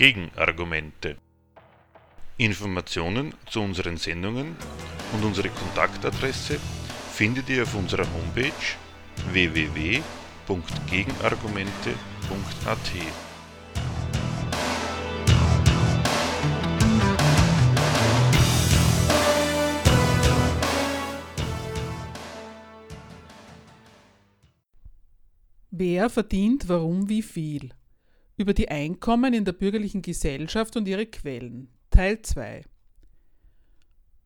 Gegenargumente. Informationen zu unseren Sendungen und unsere Kontaktadresse findet ihr auf unserer Homepage www.gegenargumente.at. Wer verdient warum wie viel? Über die Einkommen in der bürgerlichen Gesellschaft und ihre Quellen. Teil 2.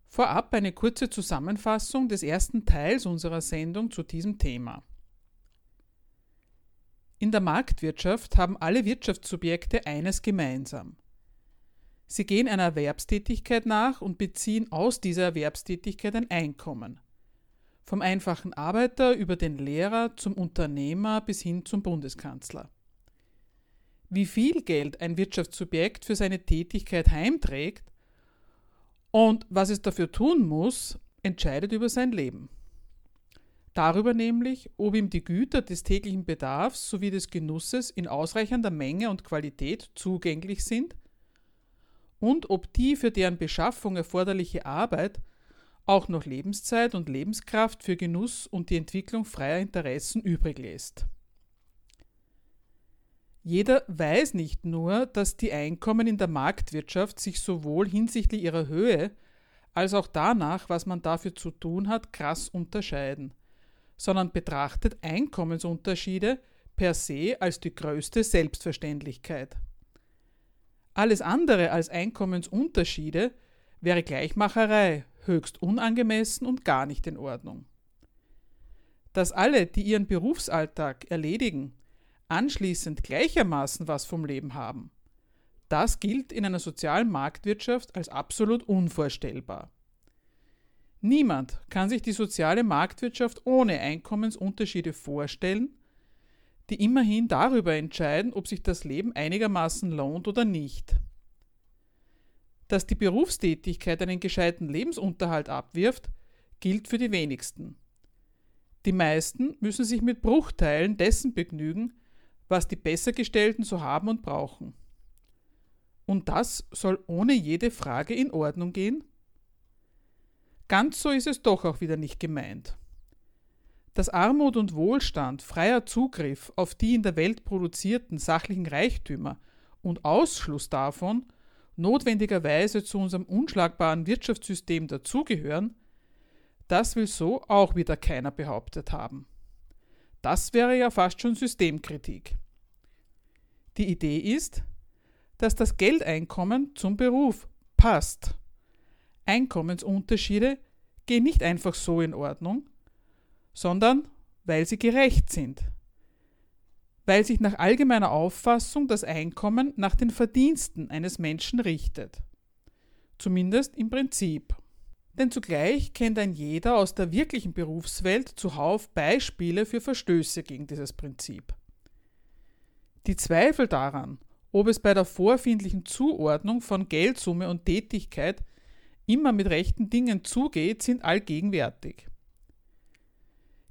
Vorab eine kurze Zusammenfassung des ersten Teils unserer Sendung zu diesem Thema. In der Marktwirtschaft haben alle Wirtschaftssubjekte eines gemeinsam. Sie gehen einer Erwerbstätigkeit nach und beziehen aus dieser Erwerbstätigkeit ein Einkommen vom einfachen Arbeiter über den Lehrer zum Unternehmer bis hin zum Bundeskanzler. Wie viel Geld ein Wirtschaftssubjekt für seine Tätigkeit heimträgt und was es dafür tun muss, entscheidet über sein Leben. Darüber nämlich, ob ihm die Güter des täglichen Bedarfs sowie des Genusses in ausreichender Menge und Qualität zugänglich sind und ob die für deren Beschaffung erforderliche Arbeit auch noch Lebenszeit und Lebenskraft für Genuss und die Entwicklung freier Interessen übrig lässt. Jeder weiß nicht nur, dass die Einkommen in der Marktwirtschaft sich sowohl hinsichtlich ihrer Höhe als auch danach, was man dafür zu tun hat, krass unterscheiden, sondern betrachtet Einkommensunterschiede per se als die größte Selbstverständlichkeit. Alles andere als Einkommensunterschiede wäre Gleichmacherei, höchst unangemessen und gar nicht in Ordnung. Dass alle, die ihren Berufsalltag erledigen, anschließend gleichermaßen was vom Leben haben, das gilt in einer sozialen Marktwirtschaft als absolut unvorstellbar. Niemand kann sich die soziale Marktwirtschaft ohne Einkommensunterschiede vorstellen, die immerhin darüber entscheiden, ob sich das Leben einigermaßen lohnt oder nicht. Dass die Berufstätigkeit einen gescheiten Lebensunterhalt abwirft, gilt für die wenigsten. Die meisten müssen sich mit Bruchteilen dessen begnügen, was die Bessergestellten so haben und brauchen. Und das soll ohne jede Frage in Ordnung gehen? Ganz so ist es doch auch wieder nicht gemeint. Dass Armut und Wohlstand, freier Zugriff auf die in der Welt produzierten sachlichen Reichtümer und Ausschluss davon notwendigerweise zu unserem unschlagbaren Wirtschaftssystem dazugehören, das will so auch wieder keiner behauptet haben. Das wäre ja fast schon Systemkritik. Die Idee ist, dass das Geldeinkommen zum Beruf passt. Einkommensunterschiede gehen nicht einfach so in Ordnung, sondern weil sie gerecht sind, weil sich nach allgemeiner Auffassung das Einkommen nach den Verdiensten eines Menschen richtet. Zumindest im Prinzip. Denn zugleich kennt ein jeder aus der wirklichen Berufswelt zuhauf Beispiele für Verstöße gegen dieses Prinzip. Die Zweifel daran, ob es bei der vorfindlichen Zuordnung von Geldsumme und Tätigkeit immer mit rechten Dingen zugeht, sind allgegenwärtig.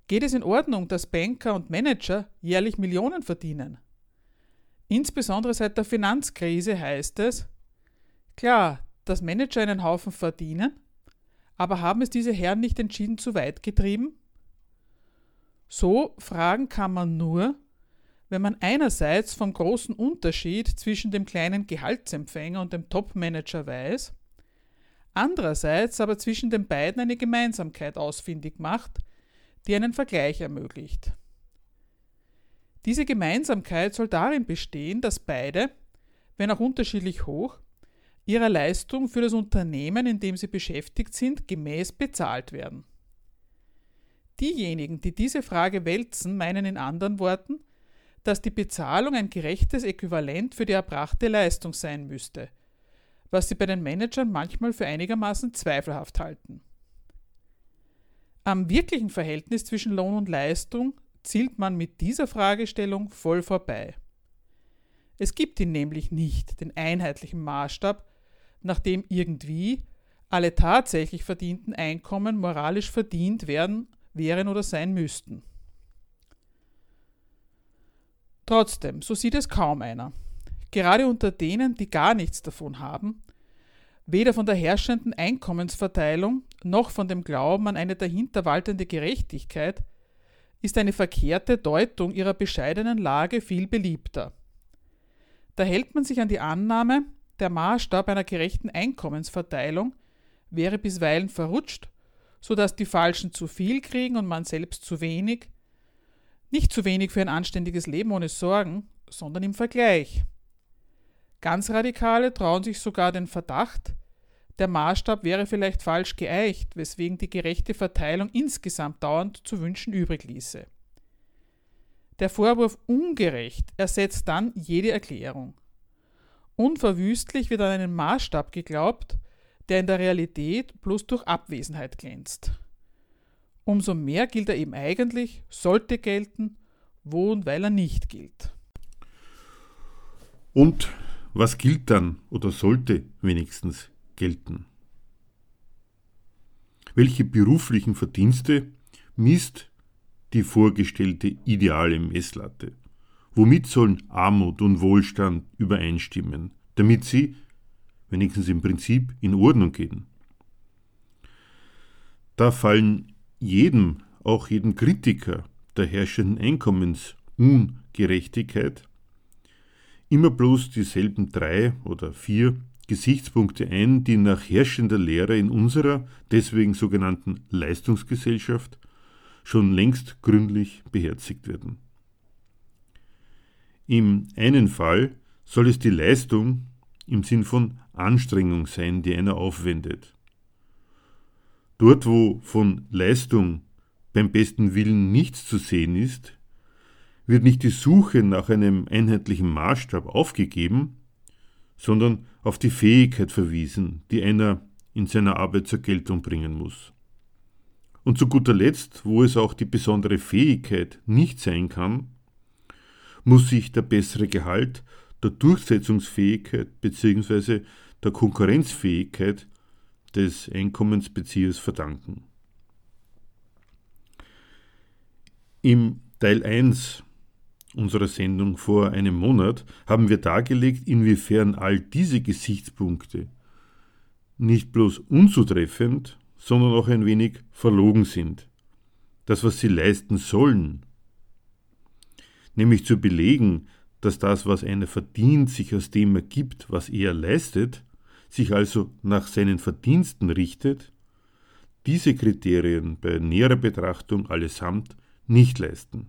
Geht es in Ordnung, dass Banker und Manager jährlich Millionen verdienen? Insbesondere seit der Finanzkrise heißt es, klar, dass Manager einen Haufen verdienen, aber haben es diese Herren nicht entschieden zu weit getrieben? So fragen kann man nur, wenn man einerseits vom großen Unterschied zwischen dem kleinen Gehaltsempfänger und dem Topmanager weiß, andererseits aber zwischen den beiden eine Gemeinsamkeit ausfindig macht, die einen Vergleich ermöglicht. Diese Gemeinsamkeit soll darin bestehen, dass beide, wenn auch unterschiedlich hoch, ihrer Leistung für das Unternehmen, in dem sie beschäftigt sind, gemäß bezahlt werden. Diejenigen, die diese Frage wälzen, meinen in anderen Worten, dass die Bezahlung ein gerechtes Äquivalent für die erbrachte Leistung sein müsste, was sie bei den Managern manchmal für einigermaßen zweifelhaft halten. Am wirklichen Verhältnis zwischen Lohn und Leistung zielt man mit dieser Fragestellung voll vorbei. Es gibt ihn nämlich nicht, den einheitlichen Maßstab, nach dem irgendwie alle tatsächlich verdienten Einkommen moralisch verdient werden, wären oder sein müssten. Trotzdem, so sieht es kaum einer. gerade unter denen, die gar nichts davon haben, weder von der herrschenden Einkommensverteilung noch von dem Glauben an eine dahinter waltende Gerechtigkeit, ist eine verkehrte Deutung ihrer bescheidenen Lage viel beliebter. Da hält man sich an die Annahme, der Maßstab einer gerechten Einkommensverteilung wäre bisweilen verrutscht, so dass die Falschen zu viel kriegen und man selbst zu wenig, nicht zu wenig für ein anständiges Leben ohne Sorgen, sondern im Vergleich. Ganz Radikale trauen sich sogar den Verdacht, der Maßstab wäre vielleicht falsch geeicht, weswegen die gerechte Verteilung insgesamt dauernd zu wünschen übrig ließe. Der Vorwurf ungerecht ersetzt dann jede Erklärung. Unverwüstlich wird an einen Maßstab geglaubt, der in der Realität bloß durch Abwesenheit glänzt. Umso mehr gilt er eben eigentlich, sollte gelten, wo und weil er nicht gilt. Und was gilt dann oder sollte wenigstens gelten? Welche beruflichen Verdienste misst die vorgestellte ideale Messlatte? Womit sollen Armut und Wohlstand übereinstimmen, damit sie, wenigstens im Prinzip, in Ordnung gehen? Da fallen jedem, auch jedem Kritiker der herrschenden Einkommensungerechtigkeit, immer bloß dieselben drei oder vier Gesichtspunkte ein, die nach herrschender Lehre in unserer deswegen sogenannten Leistungsgesellschaft schon längst gründlich beherzigt werden. Im einen Fall soll es die Leistung im Sinn von Anstrengung sein, die einer aufwendet. Dort, wo von Leistung beim besten Willen nichts zu sehen ist, wird nicht die Suche nach einem einheitlichen Maßstab aufgegeben, sondern auf die Fähigkeit verwiesen, die einer in seiner Arbeit zur Geltung bringen muss. Und zu guter Letzt, wo es auch die besondere Fähigkeit nicht sein kann, muss sich der bessere Gehalt der Durchsetzungsfähigkeit bzw. der Konkurrenzfähigkeit des Einkommensbeziehers verdanken. Im Teil 1 unserer Sendung vor einem Monat haben wir dargelegt, inwiefern all diese Gesichtspunkte nicht bloß unzutreffend, sondern auch ein wenig verlogen sind. Das, was sie leisten sollen, nämlich zu belegen, dass das, was einer verdient, sich aus dem ergibt, was er leistet, sich also nach seinen Verdiensten richtet, diese Kriterien bei näherer Betrachtung allesamt nicht leisten.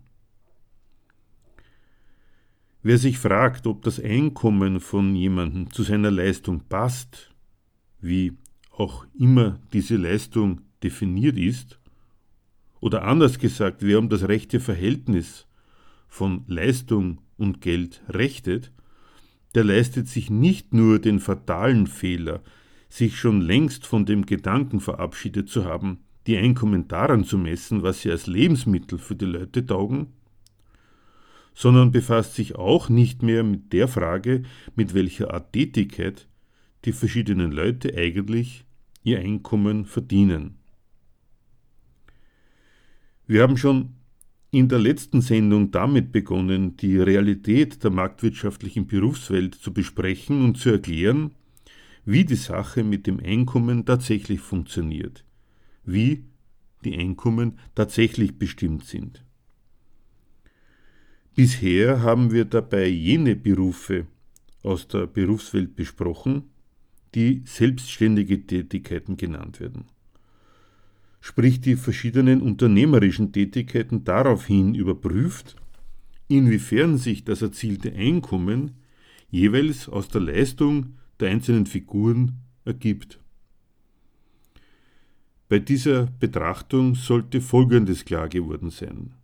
Wer sich fragt, ob das Einkommen von jemandem zu seiner Leistung passt, wie auch immer diese Leistung definiert ist, oder anders gesagt, wer um das rechte Verhältnis von Leistung und Geld rechtet, der leistet sich nicht nur den fatalen Fehler, sich schon längst von dem Gedanken verabschiedet zu haben, die Einkommen daran zu messen, was sie als Lebensmittel für die Leute taugen, sondern befasst sich auch nicht mehr mit der Frage, mit welcher Art Tätigkeit die verschiedenen Leute eigentlich ihr Einkommen verdienen. Wir haben schon in der letzten Sendung damit begonnen, die Realität der marktwirtschaftlichen Berufswelt zu besprechen und zu erklären, wie die Sache mit dem Einkommen tatsächlich funktioniert, wie die Einkommen tatsächlich bestimmt sind. Bisher haben wir dabei jene Berufe aus der Berufswelt besprochen, die selbstständige Tätigkeiten genannt werden. Sprich die verschiedenen unternehmerischen Tätigkeiten daraufhin überprüft, inwiefern sich das erzielte Einkommen jeweils aus der Leistung der einzelnen Figuren ergibt. Bei dieser Betrachtung sollte Folgendes klar geworden sein.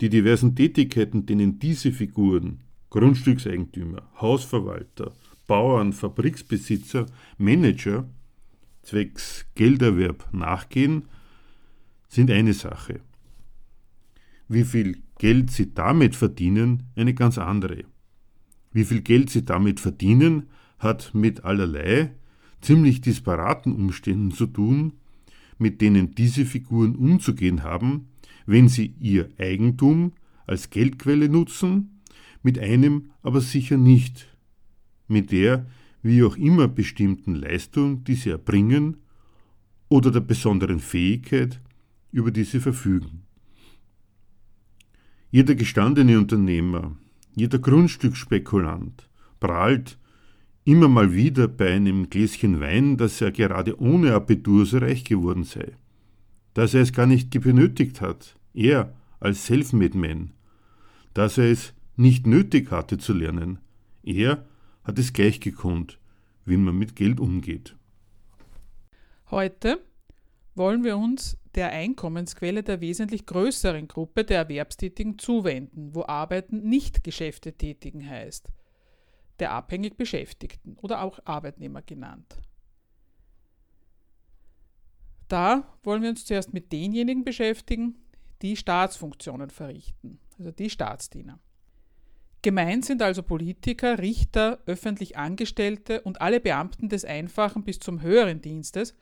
Die diversen Tätigkeiten, denen diese Figuren, Grundstückseigentümer, Hausverwalter, Bauern, Fabriksbesitzer, Manager, zwecks Gelderwerb nachgehen, sind eine Sache. Wie viel Geld sie damit verdienen, eine ganz andere. Wie viel Geld sie damit verdienen, hat mit allerlei ziemlich disparaten Umständen zu tun, mit denen diese Figuren umzugehen haben, wenn sie ihr Eigentum als Geldquelle nutzen, mit einem aber sicher nicht, mit der wie auch immer bestimmten Leistung, die sie erbringen, oder der besonderen Fähigkeit, über die sie verfügen. Jeder gestandene Unternehmer, jeder Grundstücksspekulant prahlt immer mal wieder bei einem Gläschen Wein, dass er gerade ohne Abitur so reich geworden sei, dass er es gar nicht benötigt hat, er als Selfmade Man, dass er es nicht nötig hatte zu lernen, er hat es gleich gekonnt, wie man mit Geld umgeht. Heute wollen wir uns der Einkommensquelle der wesentlich größeren Gruppe der Erwerbstätigen zuwenden, wo Arbeiten nicht Geschäftetätigen heißt, der abhängig Beschäftigten oder auch Arbeitnehmer genannt. Da wollen wir uns zuerst mit denjenigen beschäftigen, die Staatsfunktionen verrichten, also die Staatsdiener. Gemeint sind also Politiker, Richter, öffentlich Angestellte und alle Beamten des einfachen bis zum höheren Dienstes,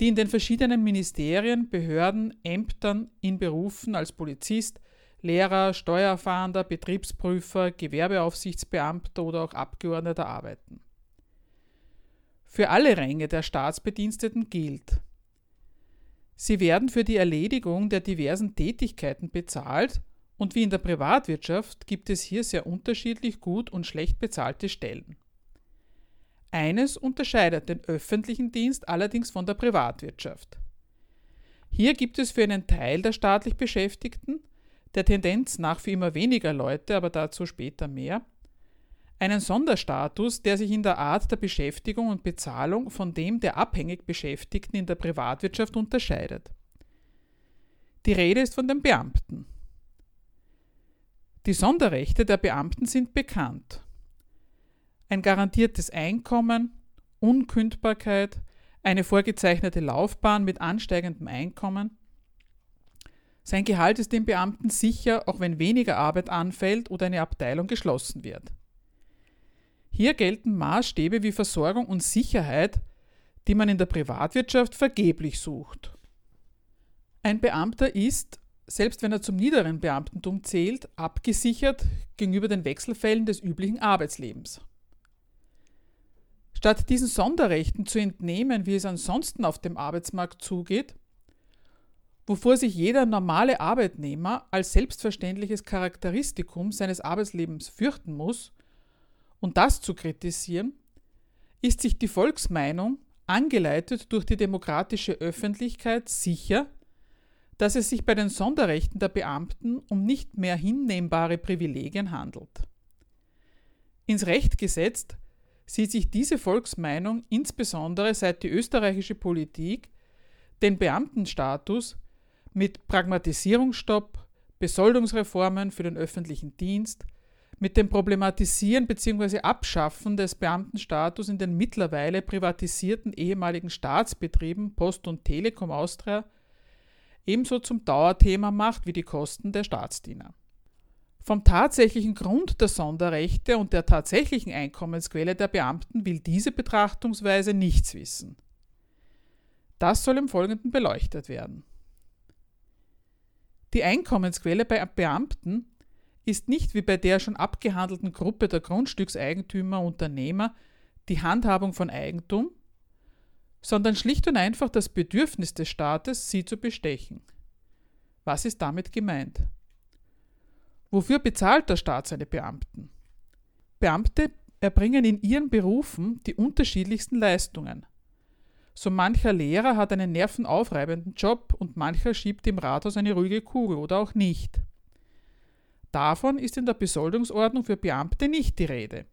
die in den verschiedenen Ministerien, Behörden, Ämtern in Berufen als Polizist, Lehrer, Steuerfahnder, Betriebsprüfer, Gewerbeaufsichtsbeamter oder auch Abgeordneter arbeiten. Für alle Ränge der Staatsbediensteten gilt, sie werden für die Erledigung der diversen Tätigkeiten bezahlt und wie in der Privatwirtschaft gibt es hier sehr unterschiedlich gut und schlecht bezahlte Stellen. Eines unterscheidet den öffentlichen Dienst allerdings von der Privatwirtschaft. Hier gibt es für einen Teil der staatlich Beschäftigten, der Tendenz nach für immer weniger Leute, aber dazu später mehr, einen Sonderstatus, der sich in der Art der Beschäftigung und Bezahlung von dem der abhängig Beschäftigten in der Privatwirtschaft unterscheidet. Die Rede ist von den Beamten. Die Sonderrechte der Beamten sind bekannt ein garantiertes Einkommen, Unkündbarkeit, eine vorgezeichnete Laufbahn mit ansteigendem Einkommen. Sein Gehalt ist dem Beamten sicher, auch wenn weniger Arbeit anfällt oder eine Abteilung geschlossen wird. Hier gelten Maßstäbe wie Versorgung und Sicherheit, die man in der Privatwirtschaft vergeblich sucht. Ein Beamter ist, selbst wenn er zum niederen Beamtentum zählt, abgesichert gegenüber den Wechselfällen des üblichen Arbeitslebens. Statt diesen Sonderrechten zu entnehmen, wie es ansonsten auf dem Arbeitsmarkt zugeht, wovor sich jeder normale Arbeitnehmer als selbstverständliches Charakteristikum seines Arbeitslebens fürchten muss, und das zu kritisieren, ist sich die Volksmeinung, angeleitet durch die demokratische Öffentlichkeit, sicher, dass es sich bei den Sonderrechten der Beamten um nicht mehr hinnehmbare Privilegien handelt. Ins Recht gesetzt sieht sich diese Volksmeinung insbesondere seit die österreichische Politik den Beamtenstatus mit Pragmatisierungsstopp, Besoldungsreformen für den öffentlichen Dienst, mit dem Problematisieren bzw. Abschaffen des Beamtenstatus in den mittlerweile privatisierten ehemaligen Staatsbetrieben Post und Telekom Austria ebenso zum Dauerthema macht wie die Kosten der Staatsdiener. Vom tatsächlichen Grund der Sonderrechte und der tatsächlichen Einkommensquelle der Beamten will diese Betrachtungsweise nichts wissen. Das soll im Folgenden beleuchtet werden. Die Einkommensquelle bei Beamten ist nicht wie bei der schon abgehandelten Gruppe der Grundstückseigentümer Unternehmer die Handhabung von Eigentum, sondern schlicht und einfach das Bedürfnis des Staates, sie zu bestechen. Was ist damit gemeint? Wofür bezahlt der Staat seine Beamten? Beamte erbringen in ihren Berufen die unterschiedlichsten Leistungen. So mancher Lehrer hat einen nervenaufreibenden Job und mancher schiebt im Rathaus eine ruhige Kugel oder auch nicht. Davon ist in der Besoldungsordnung für Beamte nicht die Rede.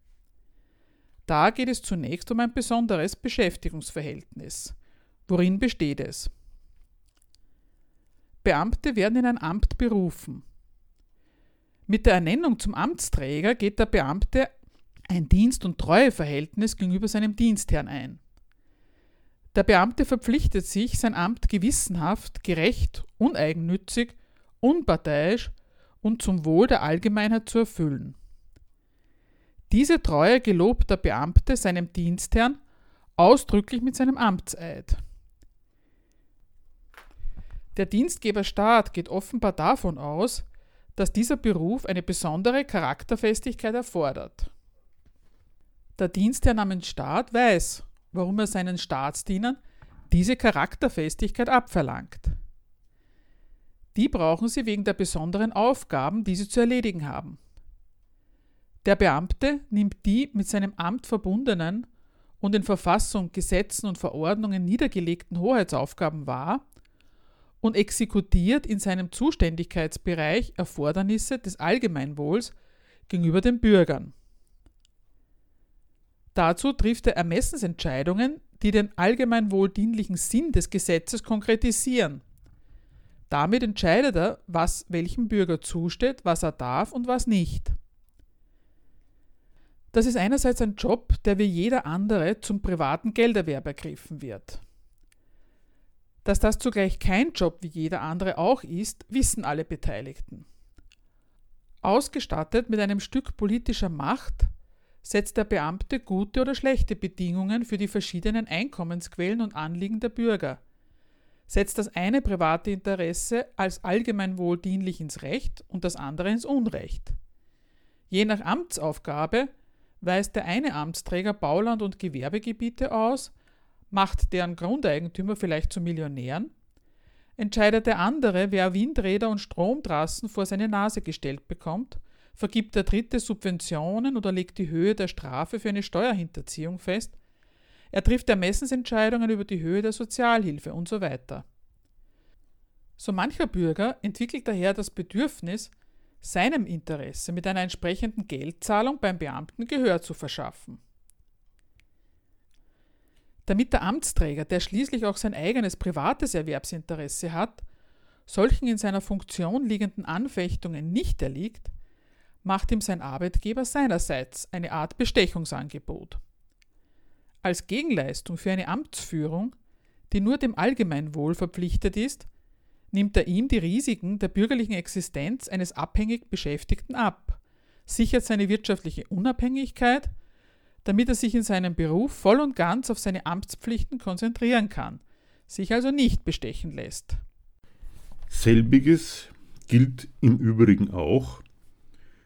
Da geht es zunächst um ein besonderes Beschäftigungsverhältnis. Worin besteht es? Beamte werden in ein Amt berufen. Mit der Ernennung zum Amtsträger geht der Beamte ein Dienst- und Treueverhältnis gegenüber seinem Dienstherrn ein. Der Beamte verpflichtet sich, sein Amt gewissenhaft, gerecht, uneigennützig, unparteiisch und zum Wohl der Allgemeinheit zu erfüllen. Diese Treue gelobt der Beamte seinem Dienstherrn ausdrücklich mit seinem Amtseid. Der Dienstgeber Staat geht offenbar davon aus, dass dieser Beruf eine besondere Charakterfestigkeit erfordert. Der Dienstherr namens Staat weiß, warum er seinen Staatsdienern diese Charakterfestigkeit abverlangt. Die brauchen sie wegen der besonderen Aufgaben, die sie zu erledigen haben. Der Beamte nimmt die mit seinem Amt verbundenen und in Verfassung, Gesetzen und Verordnungen niedergelegten Hoheitsaufgaben wahr und exekutiert in seinem Zuständigkeitsbereich Erfordernisse des Allgemeinwohls gegenüber den Bürgern. Dazu trifft er Ermessensentscheidungen, die den allgemeinwohldienlichen Sinn des Gesetzes konkretisieren. Damit entscheidet er, was welchem Bürger zusteht, was er darf und was nicht. Das ist einerseits ein Job, der wie jeder andere zum privaten Gelderwerb ergriffen wird. Dass das zugleich kein Job wie jeder andere auch ist, wissen alle Beteiligten. Ausgestattet mit einem Stück politischer Macht setzt der Beamte gute oder schlechte Bedingungen für die verschiedenen Einkommensquellen und Anliegen der Bürger, setzt das eine private Interesse als allgemeinwohl dienlich ins Recht und das andere ins Unrecht. Je nach Amtsaufgabe weist der eine Amtsträger Bauland- und Gewerbegebiete aus, macht deren Grundeigentümer vielleicht zu Millionären, entscheidet der andere, wer Windräder und Stromtrassen vor seine Nase gestellt bekommt, vergibt der dritte Subventionen oder legt die Höhe der Strafe für eine Steuerhinterziehung fest, er trifft Ermessensentscheidungen über die Höhe der Sozialhilfe und so weiter. So mancher Bürger entwickelt daher das Bedürfnis, seinem Interesse mit einer entsprechenden Geldzahlung beim Beamten Gehör zu verschaffen. Damit der Amtsträger, der schließlich auch sein eigenes privates Erwerbsinteresse hat, solchen in seiner Funktion liegenden Anfechtungen nicht erliegt, macht ihm sein Arbeitgeber seinerseits eine Art Bestechungsangebot. Als Gegenleistung für eine Amtsführung, die nur dem Allgemeinwohl verpflichtet ist, nimmt er ihm die Risiken der bürgerlichen Existenz eines abhängig Beschäftigten ab, sichert seine wirtschaftliche Unabhängigkeit, damit er sich in seinem Beruf voll und ganz auf seine Amtspflichten konzentrieren kann, sich also nicht bestechen lässt. Selbiges gilt im Übrigen auch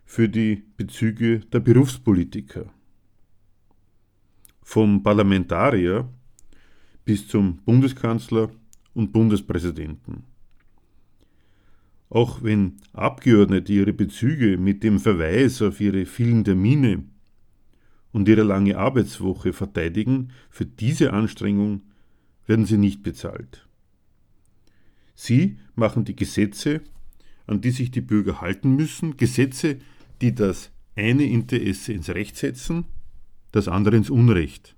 für die Bezüge der Berufspolitiker. Vom Parlamentarier bis zum Bundeskanzler und Bundespräsidenten. Auch wenn Abgeordnete ihre Bezüge mit dem Verweis auf ihre vielen Termine und ihre lange Arbeitswoche verteidigen, für diese Anstrengung werden sie nicht bezahlt. Sie machen die Gesetze, an die sich die Bürger halten müssen, Gesetze, die das eine Interesse ins Recht setzen, das andere ins Unrecht.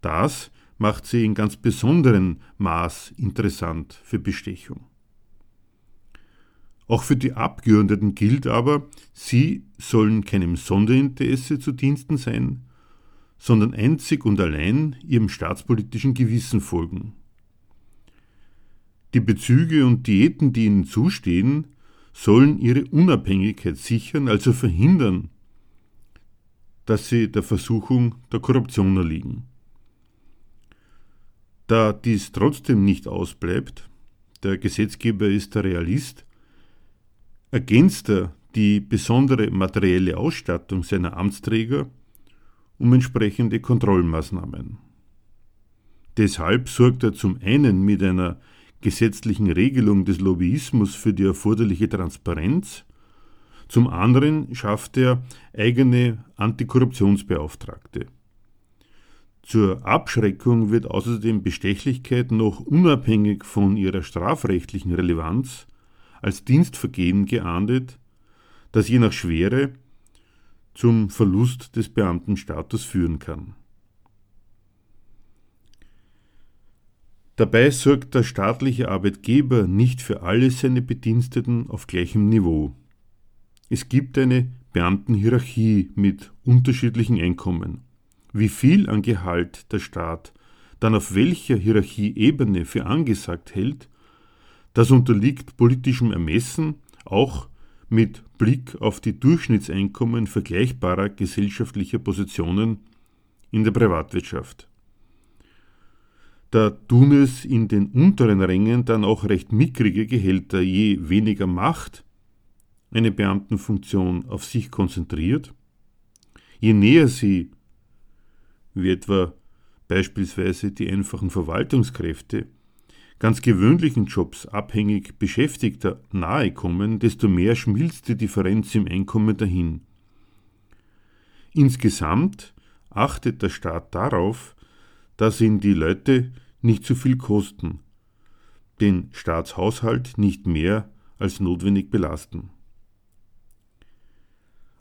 Das macht sie in ganz besonderem Maß interessant für Bestechung. Auch für die Abgeordneten gilt aber, sie sollen keinem Sonderinteresse zu Diensten sein, sondern einzig und allein ihrem staatspolitischen Gewissen folgen. Die Bezüge und Diäten, die ihnen zustehen, sollen ihre Unabhängigkeit sichern, also verhindern, dass sie der Versuchung der Korruption erliegen. Da dies trotzdem nicht ausbleibt, der Gesetzgeber ist der Realist, ergänzt er die besondere materielle Ausstattung seiner Amtsträger um entsprechende Kontrollmaßnahmen. Deshalb sorgt er zum einen mit einer gesetzlichen Regelung des Lobbyismus für die erforderliche Transparenz, zum anderen schafft er eigene Antikorruptionsbeauftragte. Zur Abschreckung wird außerdem Bestechlichkeit noch unabhängig von ihrer strafrechtlichen Relevanz als Dienstvergehen geahndet, das je nach Schwere zum Verlust des Beamtenstatus führen kann. Dabei sorgt der staatliche Arbeitgeber nicht für alle seine Bediensteten auf gleichem Niveau. Es gibt eine Beamtenhierarchie mit unterschiedlichen Einkommen. Wie viel an Gehalt der Staat dann auf welcher Hierarchieebene für angesagt hält, das unterliegt politischem Ermessen, auch mit Blick auf die Durchschnittseinkommen vergleichbarer gesellschaftlicher Positionen in der Privatwirtschaft. Da tun es in den unteren Rängen dann auch recht mickrige Gehälter, je weniger Macht eine Beamtenfunktion auf sich konzentriert, je näher sie wie etwa beispielsweise die einfachen Verwaltungskräfte, ganz gewöhnlichen Jobs abhängig Beschäftigter nahe kommen, desto mehr schmilzt die Differenz im Einkommen dahin. Insgesamt achtet der Staat darauf, dass ihn die Leute nicht zu viel kosten, den Staatshaushalt nicht mehr als notwendig belasten.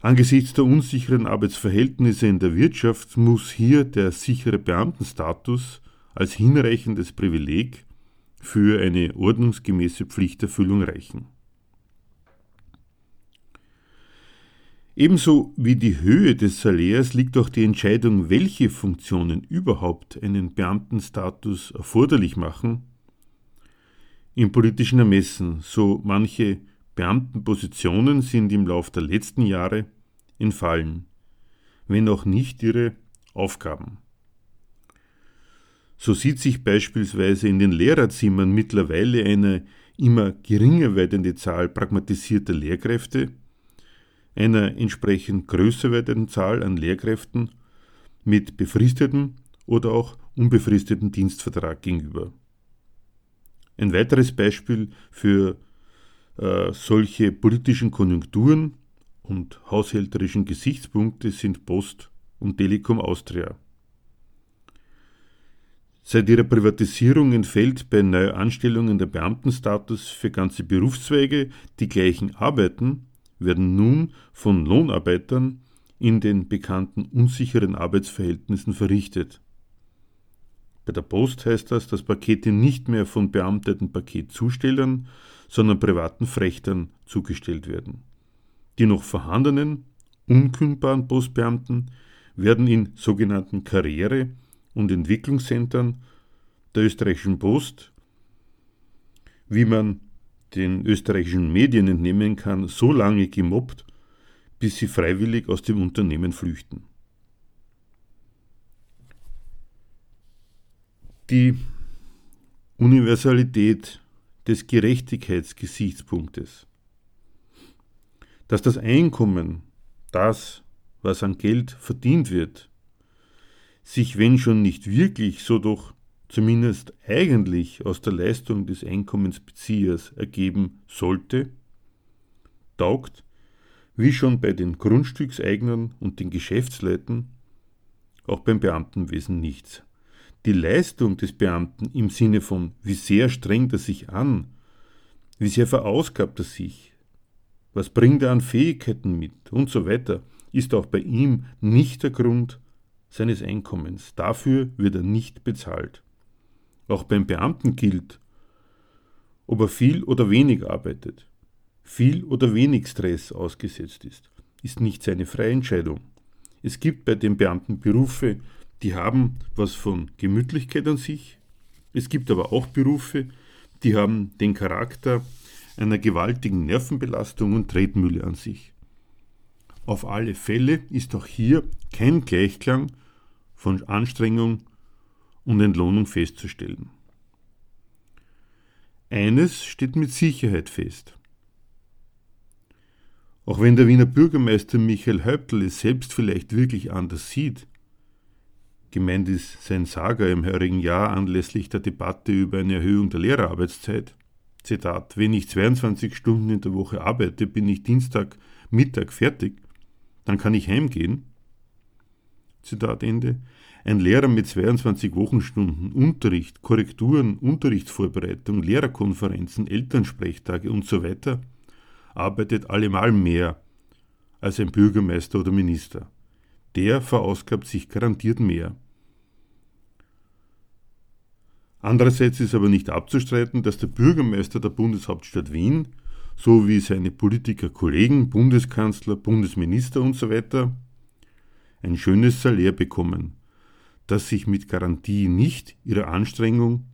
Angesichts der unsicheren Arbeitsverhältnisse in der Wirtschaft muss hier der sichere Beamtenstatus als hinreichendes Privileg für eine ordnungsgemäße Pflichterfüllung reichen. Ebenso wie die Höhe des Salärs liegt auch die Entscheidung, welche Funktionen überhaupt einen Beamtenstatus erforderlich machen, im politischen Ermessen. So manche Beamtenpositionen sind im Lauf der letzten Jahre entfallen, wenn auch nicht ihre Aufgaben. So sieht sich beispielsweise in den Lehrerzimmern mittlerweile eine immer geringer werdende Zahl pragmatisierter Lehrkräfte, einer entsprechend größer werdenden Zahl an Lehrkräften mit befristetem oder auch unbefristetem Dienstvertrag gegenüber. Ein weiteres Beispiel für äh, solche politischen Konjunkturen und haushälterischen Gesichtspunkte sind Post und Telekom Austria. Seit ihrer Privatisierung entfällt bei Neuanstellungen der Beamtenstatus für ganze Berufszweige, die gleichen Arbeiten werden nun von Lohnarbeitern in den bekannten unsicheren Arbeitsverhältnissen verrichtet. Bei der Post heißt das, dass Pakete nicht mehr von beamteten Paketzustellern, sondern privaten Frächtern zugestellt werden. Die noch vorhandenen, unkündbaren Postbeamten werden in sogenannten Karriere- und Entwicklungszentren der österreichischen Post, wie man den österreichischen Medien entnehmen kann, so lange gemobbt, bis sie freiwillig aus dem Unternehmen flüchten. Die Universalität des Gerechtigkeitsgesichtspunktes, dass das Einkommen, das, was an Geld verdient wird, sich wenn schon nicht wirklich, so doch zumindest eigentlich aus der Leistung des Einkommensbeziehers ergeben sollte, taugt, wie schon bei den Grundstückseignern und den Geschäftsleuten, auch beim Beamtenwesen nichts. Die Leistung des Beamten im Sinne von, wie sehr strengt er sich an, wie sehr verausgabt er sich, was bringt er an Fähigkeiten mit und so weiter, ist auch bei ihm nicht der Grund seines Einkommens. Dafür wird er nicht bezahlt. Auch beim Beamten gilt, ob er viel oder wenig arbeitet, viel oder wenig Stress ausgesetzt ist, ist nicht seine freie Entscheidung. Es gibt bei den Beamten Berufe, die haben was von Gemütlichkeit an sich. Es gibt aber auch Berufe, die haben den Charakter einer gewaltigen Nervenbelastung und Tretmühle an sich. Auf alle Fälle ist auch hier kein Gleichklang von Anstrengung und Entlohnung festzustellen. Eines steht mit Sicherheit fest. Auch wenn der Wiener Bürgermeister Michael Häuptl es selbst vielleicht wirklich anders sieht, gemeint ist sein Sager im heurigen Jahr anlässlich der Debatte über eine Erhöhung der Lehrerarbeitszeit, Zitat, wenn ich 22 Stunden in der Woche arbeite, bin ich Dienstag Mittag fertig, dann kann ich heimgehen. Zitat Ende. Ein Lehrer mit 22 Wochenstunden, Unterricht, Korrekturen, Unterrichtsvorbereitung, Lehrerkonferenzen, Elternsprechtage und so weiter arbeitet allemal mehr als ein Bürgermeister oder Minister. Der verausgabt sich garantiert mehr. Andererseits ist aber nicht abzustreiten, dass der Bürgermeister der Bundeshauptstadt Wien sowie seine Politikerkollegen, Bundeskanzler, Bundesminister usw. Ein schönes Salär bekommen, das sich mit Garantie nicht ihrer Anstrengung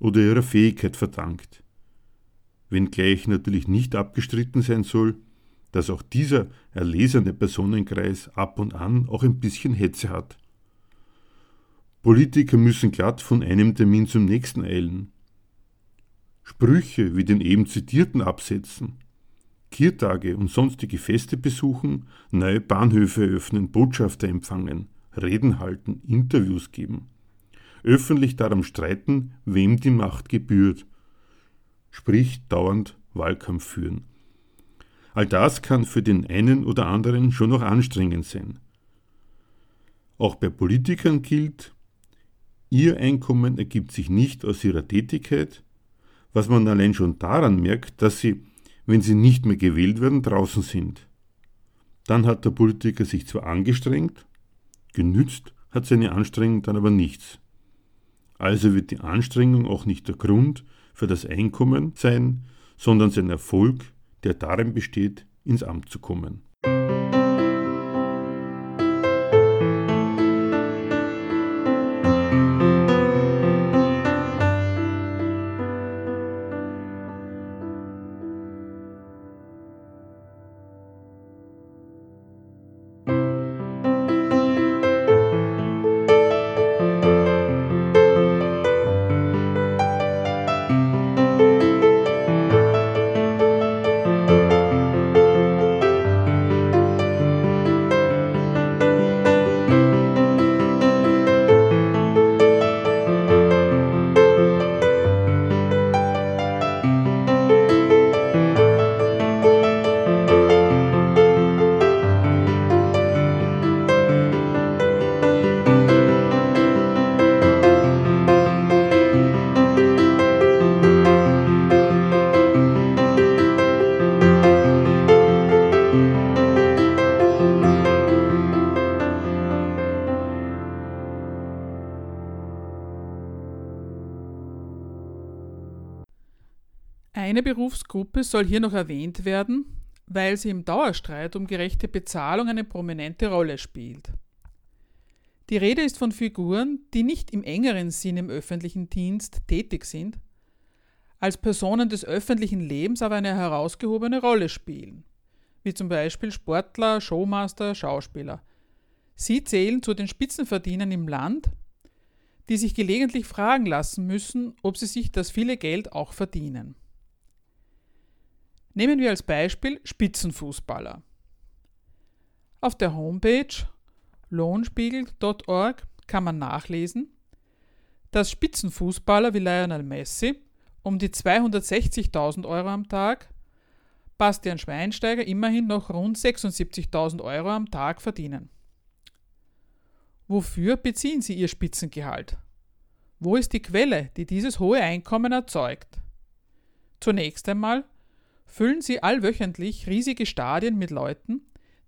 oder ihrer Fähigkeit verdankt. Wenngleich natürlich nicht abgestritten sein soll, dass auch dieser erlesene Personenkreis ab und an auch ein bisschen Hetze hat. Politiker müssen glatt von einem Termin zum nächsten eilen. Sprüche wie den eben zitierten absetzen, Kiertage und sonstige Feste besuchen, neue Bahnhöfe eröffnen, Botschafter empfangen, Reden halten, Interviews geben, öffentlich darum streiten, wem die Macht gebührt, sprich dauernd Wahlkampf führen. All das kann für den einen oder anderen schon noch anstrengend sein. Auch bei Politikern gilt, ihr Einkommen ergibt sich nicht aus ihrer Tätigkeit, was man allein schon daran merkt, dass sie, wenn sie nicht mehr gewählt werden, draußen sind. Dann hat der Politiker sich zwar angestrengt, genützt hat seine Anstrengung dann aber nichts. Also wird die Anstrengung auch nicht der Grund für das Einkommen sein, sondern sein Erfolg, der darin besteht, ins Amt zu kommen. Berufsgruppe soll hier noch erwähnt werden, weil sie im Dauerstreit um gerechte Bezahlung eine prominente Rolle spielt. Die Rede ist von Figuren, die nicht im engeren Sinn im öffentlichen Dienst tätig sind, als Personen des öffentlichen Lebens aber eine herausgehobene Rolle spielen, wie zum Beispiel Sportler, Showmaster, Schauspieler. Sie zählen zu den Spitzenverdienern im Land, die sich gelegentlich fragen lassen müssen, ob sie sich das viele Geld auch verdienen. Nehmen wir als Beispiel Spitzenfußballer. Auf der Homepage lohnspiegel.org kann man nachlesen, dass Spitzenfußballer wie Lionel Messi um die 260.000 Euro am Tag, Bastian Schweinsteiger immerhin noch rund 76.000 Euro am Tag verdienen. Wofür beziehen sie ihr Spitzengehalt? Wo ist die Quelle, die dieses hohe Einkommen erzeugt? Zunächst einmal füllen sie allwöchentlich riesige Stadien mit Leuten,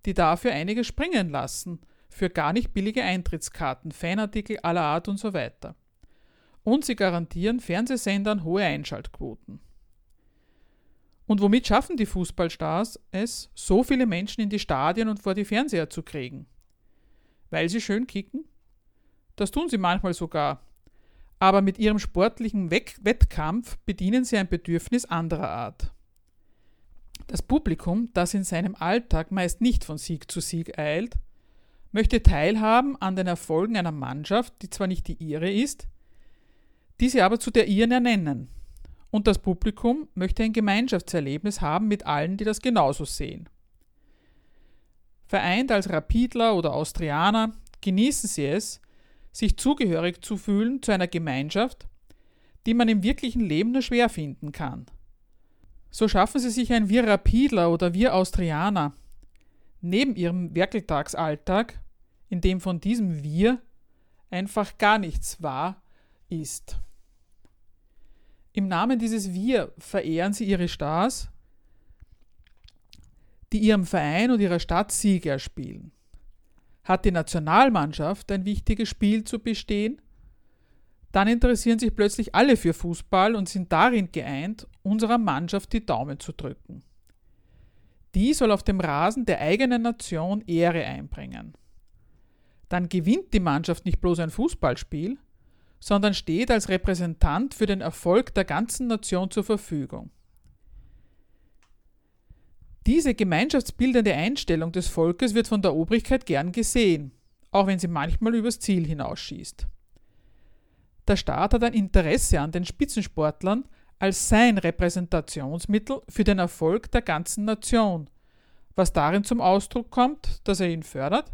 die dafür einige springen lassen, für gar nicht billige Eintrittskarten, Fanartikel aller Art und so weiter. Und sie garantieren Fernsehsendern hohe Einschaltquoten. Und womit schaffen die Fußballstars es, so viele Menschen in die Stadien und vor die Fernseher zu kriegen? Weil sie schön kicken? Das tun sie manchmal sogar. Aber mit ihrem sportlichen Wettkampf bedienen sie ein Bedürfnis anderer Art. Das Publikum, das in seinem Alltag meist nicht von Sieg zu Sieg eilt, möchte teilhaben an den Erfolgen einer Mannschaft, die zwar nicht die ihre ist, die sie aber zu der ihren ernennen. Und das Publikum möchte ein Gemeinschaftserlebnis haben mit allen, die das genauso sehen. Vereint als Rapidler oder Austrianer genießen sie es, sich zugehörig zu fühlen zu einer Gemeinschaft, die man im wirklichen Leben nur schwer finden kann. So schaffen sie sich ein Wir Rapidler oder Wir Austrianer neben ihrem Werkeltagsalltag, in dem von diesem Wir einfach gar nichts wahr ist. Im Namen dieses Wir verehren sie ihre Stars, die ihrem Verein und ihrer Stadt Siege erspielen. Hat die Nationalmannschaft ein wichtiges Spiel zu bestehen, dann interessieren sich plötzlich alle für Fußball und sind darin geeint, unserer Mannschaft die Daumen zu drücken. Die soll auf dem Rasen der eigenen Nation Ehre einbringen. Dann gewinnt die Mannschaft nicht bloß ein Fußballspiel, sondern steht als Repräsentant für den Erfolg der ganzen Nation zur Verfügung. Diese gemeinschaftsbildende Einstellung des Volkes wird von der Obrigkeit gern gesehen, auch wenn sie manchmal übers Ziel hinausschießt. Der Staat hat ein Interesse an den Spitzensportlern als sein Repräsentationsmittel für den Erfolg der ganzen Nation, was darin zum Ausdruck kommt, dass er ihn fördert,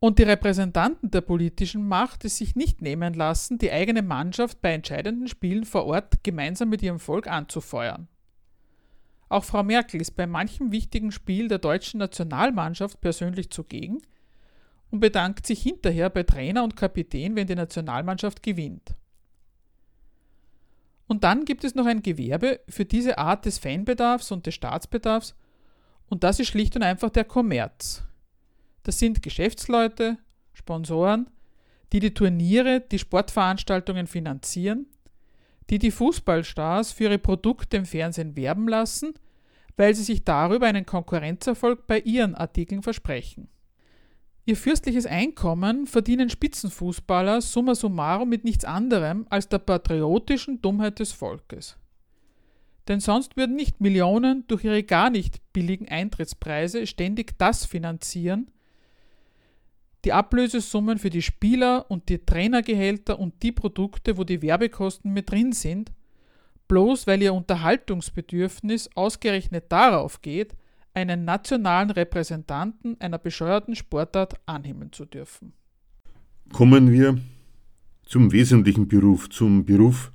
und die Repräsentanten der politischen Macht es sich nicht nehmen lassen, die eigene Mannschaft bei entscheidenden Spielen vor Ort gemeinsam mit ihrem Volk anzufeuern. Auch Frau Merkel ist bei manchem wichtigen Spiel der deutschen Nationalmannschaft persönlich zugegen und bedankt sich hinterher bei Trainer und Kapitän, wenn die Nationalmannschaft gewinnt. Und dann gibt es noch ein Gewerbe für diese Art des Fanbedarfs und des Staatsbedarfs, und das ist schlicht und einfach der Kommerz. Das sind Geschäftsleute, Sponsoren, die die Turniere, die Sportveranstaltungen finanzieren, die die Fußballstars für ihre Produkte im Fernsehen werben lassen, weil sie sich darüber einen Konkurrenzerfolg bei ihren Artikeln versprechen. Ihr fürstliches Einkommen verdienen Spitzenfußballer summa summarum mit nichts anderem als der patriotischen Dummheit des Volkes. Denn sonst würden nicht Millionen durch ihre gar nicht billigen Eintrittspreise ständig das finanzieren, die Ablösesummen für die Spieler und die Trainergehälter und die Produkte, wo die Werbekosten mit drin sind, bloß weil ihr Unterhaltungsbedürfnis ausgerechnet darauf geht, einen nationalen Repräsentanten einer bescheuerten Sportart annehmen zu dürfen. Kommen wir zum wesentlichen Beruf, zum Beruf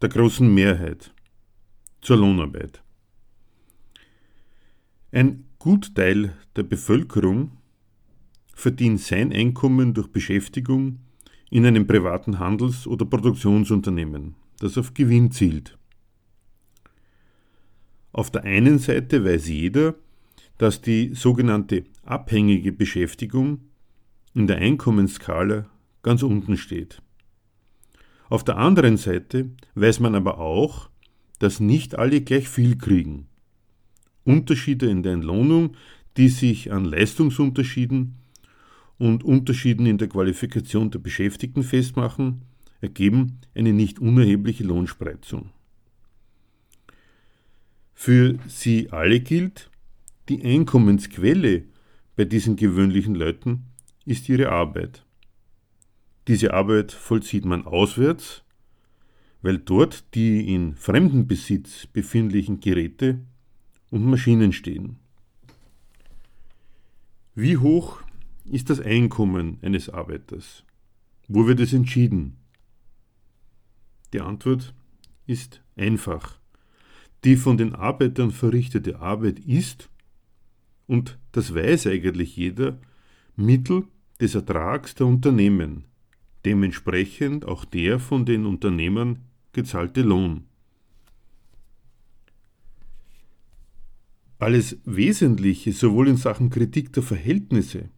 der großen Mehrheit, zur Lohnarbeit. Ein Gutteil der Bevölkerung verdient sein Einkommen durch Beschäftigung in einem privaten Handels- oder Produktionsunternehmen, das auf Gewinn zielt. Auf der einen Seite weiß jeder, dass die sogenannte abhängige Beschäftigung in der Einkommensskala ganz unten steht. Auf der anderen Seite weiß man aber auch, dass nicht alle gleich viel kriegen. Unterschiede in der Entlohnung, die sich an Leistungsunterschieden und Unterschieden in der Qualifikation der Beschäftigten festmachen, ergeben eine nicht unerhebliche Lohnspreizung. Für sie alle gilt, die Einkommensquelle bei diesen gewöhnlichen Leuten ist ihre Arbeit. Diese Arbeit vollzieht man auswärts, weil dort die in Fremdenbesitz befindlichen Geräte und Maschinen stehen. Wie hoch ist das Einkommen eines Arbeiters? Wo wird es entschieden? Die Antwort ist einfach. Die von den Arbeitern verrichtete Arbeit ist, und das weiß eigentlich jeder, Mittel des Ertrags der Unternehmen, dementsprechend auch der von den Unternehmern gezahlte Lohn. Alles Wesentliche, sowohl in Sachen Kritik der Verhältnisse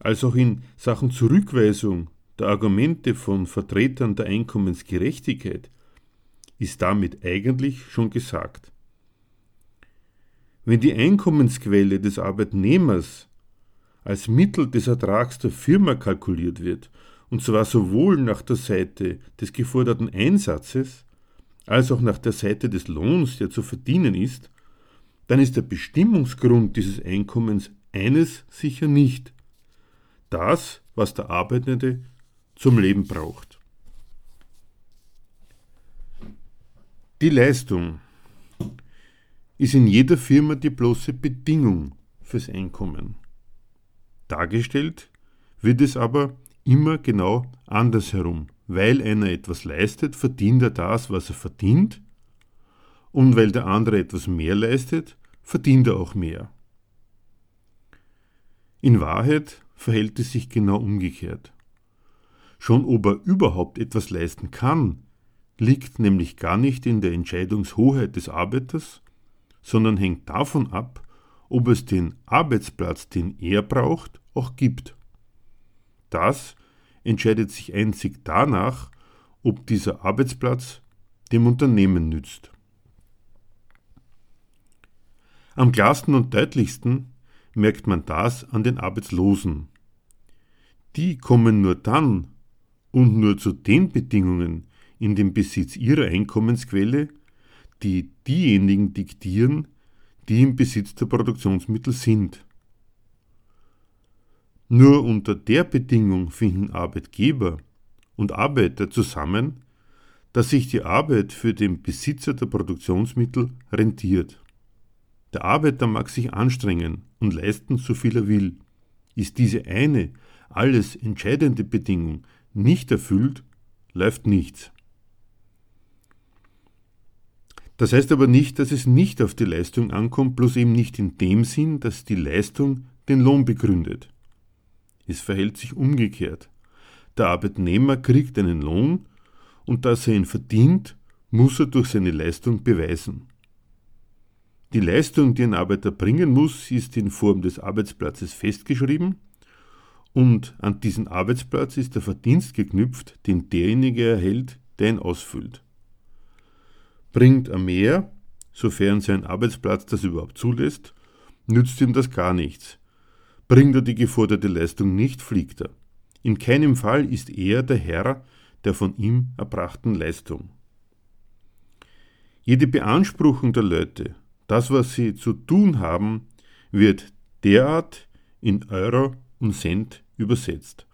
als auch in Sachen Zurückweisung der Argumente von Vertretern der Einkommensgerechtigkeit ist damit eigentlich schon gesagt. Wenn die Einkommensquelle des Arbeitnehmers als Mittel des Ertrags der Firma kalkuliert wird, und zwar sowohl nach der Seite des geforderten Einsatzes als auch nach der Seite des Lohns, der zu verdienen ist, dann ist der Bestimmungsgrund dieses Einkommens eines sicher nicht, das, was der Arbeitende zum Leben braucht. Die Leistung ist in jeder Firma die bloße Bedingung fürs Einkommen. Dargestellt wird es aber immer genau andersherum. Weil einer etwas leistet, verdient er das, was er verdient, und weil der andere etwas mehr leistet, verdient er auch mehr. In Wahrheit verhält es sich genau umgekehrt. Schon ob er überhaupt etwas leisten kann, liegt nämlich gar nicht in der Entscheidungshoheit des Arbeiters, sondern hängt davon ab, ob es den Arbeitsplatz, den er braucht, auch gibt. Das entscheidet sich einzig danach, ob dieser Arbeitsplatz dem Unternehmen nützt. Am klarsten und deutlichsten merkt man das an den Arbeitslosen. Die kommen nur dann und nur zu den Bedingungen in den Besitz ihrer Einkommensquelle, die diejenigen diktieren, die im Besitz der Produktionsmittel sind. Nur unter der Bedingung finden Arbeitgeber und Arbeiter zusammen, dass sich die Arbeit für den Besitzer der Produktionsmittel rentiert. Der Arbeiter mag sich anstrengen und leisten, so viel er will. Ist diese eine, alles entscheidende Bedingung nicht erfüllt, läuft nichts. Das heißt aber nicht, dass es nicht auf die Leistung ankommt, bloß eben nicht in dem Sinn, dass die Leistung den Lohn begründet. Es verhält sich umgekehrt. Der Arbeitnehmer kriegt einen Lohn und dass er ihn verdient, muss er durch seine Leistung beweisen. Die Leistung, die ein Arbeiter bringen muss, ist in Form des Arbeitsplatzes festgeschrieben und an diesen Arbeitsplatz ist der Verdienst geknüpft, den derjenige erhält, der ihn ausfüllt. Bringt er mehr, sofern sein Arbeitsplatz das überhaupt zulässt, nützt ihm das gar nichts. Bringt er die geforderte Leistung nicht, fliegt er. In keinem Fall ist er der Herr der von ihm erbrachten Leistung. Jede Beanspruchung der Leute, das, was sie zu tun haben, wird derart in Euro und Cent übersetzt.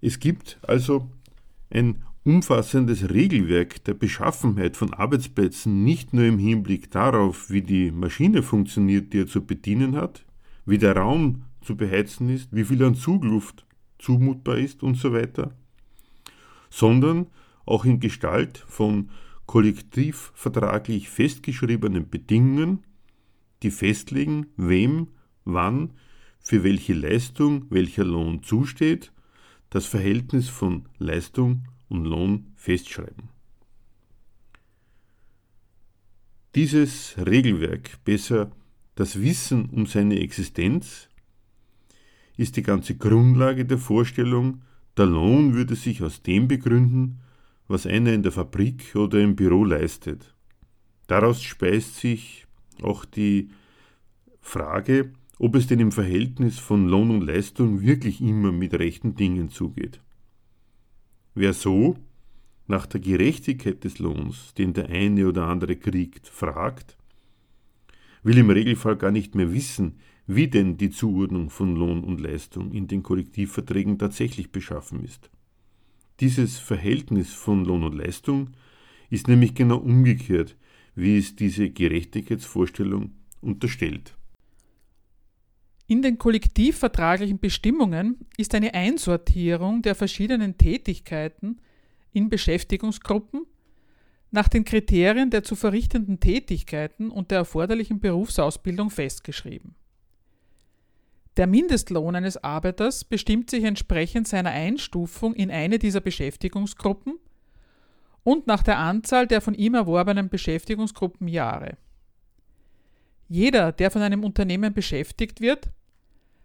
Es gibt also ein umfassendes Regelwerk der Beschaffenheit von Arbeitsplätzen nicht nur im Hinblick darauf, wie die Maschine funktioniert, die er zu bedienen hat, wie der Raum zu beheizen ist, wie viel an Zugluft zumutbar ist und so weiter, sondern auch in Gestalt von kollektivvertraglich festgeschriebenen Bedingungen, die festlegen, wem, wann, für welche Leistung welcher Lohn zusteht, das Verhältnis von Leistung und Lohn festschreiben. Dieses Regelwerk, besser das Wissen um seine Existenz, ist die ganze Grundlage der Vorstellung, der Lohn würde sich aus dem begründen, was einer in der Fabrik oder im Büro leistet. Daraus speist sich auch die Frage, ob es denn im Verhältnis von Lohn und Leistung wirklich immer mit rechten Dingen zugeht. Wer so nach der Gerechtigkeit des Lohns, den der eine oder andere kriegt, fragt, will im Regelfall gar nicht mehr wissen, wie denn die Zuordnung von Lohn und Leistung in den Kollektivverträgen tatsächlich beschaffen ist. Dieses Verhältnis von Lohn und Leistung ist nämlich genau umgekehrt, wie es diese Gerechtigkeitsvorstellung unterstellt. In den kollektivvertraglichen Bestimmungen ist eine Einsortierung der verschiedenen Tätigkeiten in Beschäftigungsgruppen nach den Kriterien der zu verrichtenden Tätigkeiten und der erforderlichen Berufsausbildung festgeschrieben. Der Mindestlohn eines Arbeiters bestimmt sich entsprechend seiner Einstufung in eine dieser Beschäftigungsgruppen und nach der Anzahl der von ihm erworbenen Beschäftigungsgruppenjahre. Jeder, der von einem Unternehmen beschäftigt wird,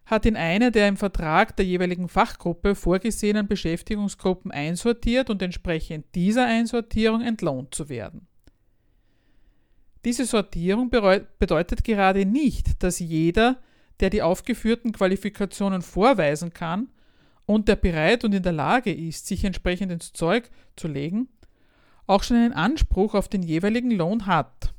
hat in eine der im Vertrag der jeweiligen Fachgruppe vorgesehenen Beschäftigungsgruppen einsortiert und entsprechend dieser Einsortierung entlohnt zu werden. Diese Sortierung bedeutet gerade nicht, dass jeder, der die aufgeführten Qualifikationen vorweisen kann und der bereit und in der Lage ist, sich entsprechend ins Zeug zu legen, auch schon einen Anspruch auf den jeweiligen Lohn hat.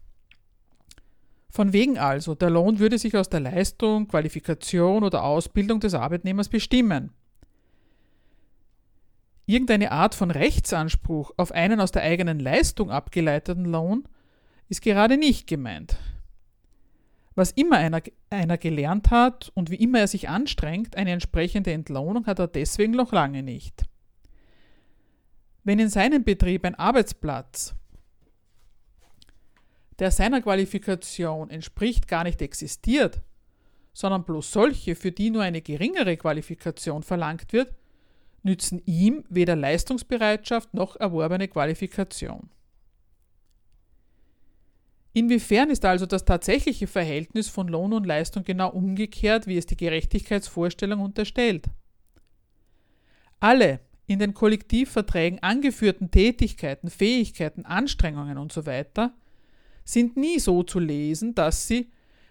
Von wegen also, der Lohn würde sich aus der Leistung, Qualifikation oder Ausbildung des Arbeitnehmers bestimmen. Irgendeine Art von Rechtsanspruch auf einen aus der eigenen Leistung abgeleiteten Lohn ist gerade nicht gemeint. Was immer einer, einer gelernt hat und wie immer er sich anstrengt, eine entsprechende Entlohnung hat er deswegen noch lange nicht. Wenn in seinem Betrieb ein Arbeitsplatz der seiner Qualifikation entspricht, gar nicht existiert, sondern bloß solche, für die nur eine geringere Qualifikation verlangt wird, nützen ihm weder Leistungsbereitschaft noch erworbene Qualifikation. Inwiefern ist also das tatsächliche Verhältnis von Lohn und Leistung genau umgekehrt, wie es die Gerechtigkeitsvorstellung unterstellt? Alle in den Kollektivverträgen angeführten Tätigkeiten, Fähigkeiten, Anstrengungen usw. So sind nie so zu lesen, dass sie,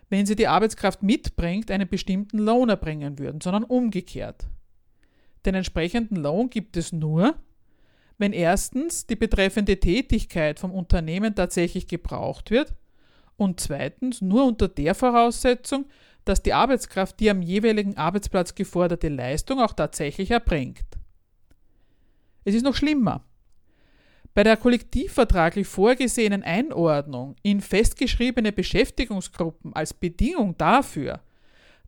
wenn sie die Arbeitskraft mitbringt, einen bestimmten Lohn erbringen würden, sondern umgekehrt. Den entsprechenden Lohn gibt es nur, wenn erstens die betreffende Tätigkeit vom Unternehmen tatsächlich gebraucht wird und zweitens nur unter der Voraussetzung, dass die Arbeitskraft die am jeweiligen Arbeitsplatz geforderte Leistung auch tatsächlich erbringt. Es ist noch schlimmer. Bei der kollektivvertraglich vorgesehenen Einordnung in festgeschriebene Beschäftigungsgruppen als Bedingung dafür,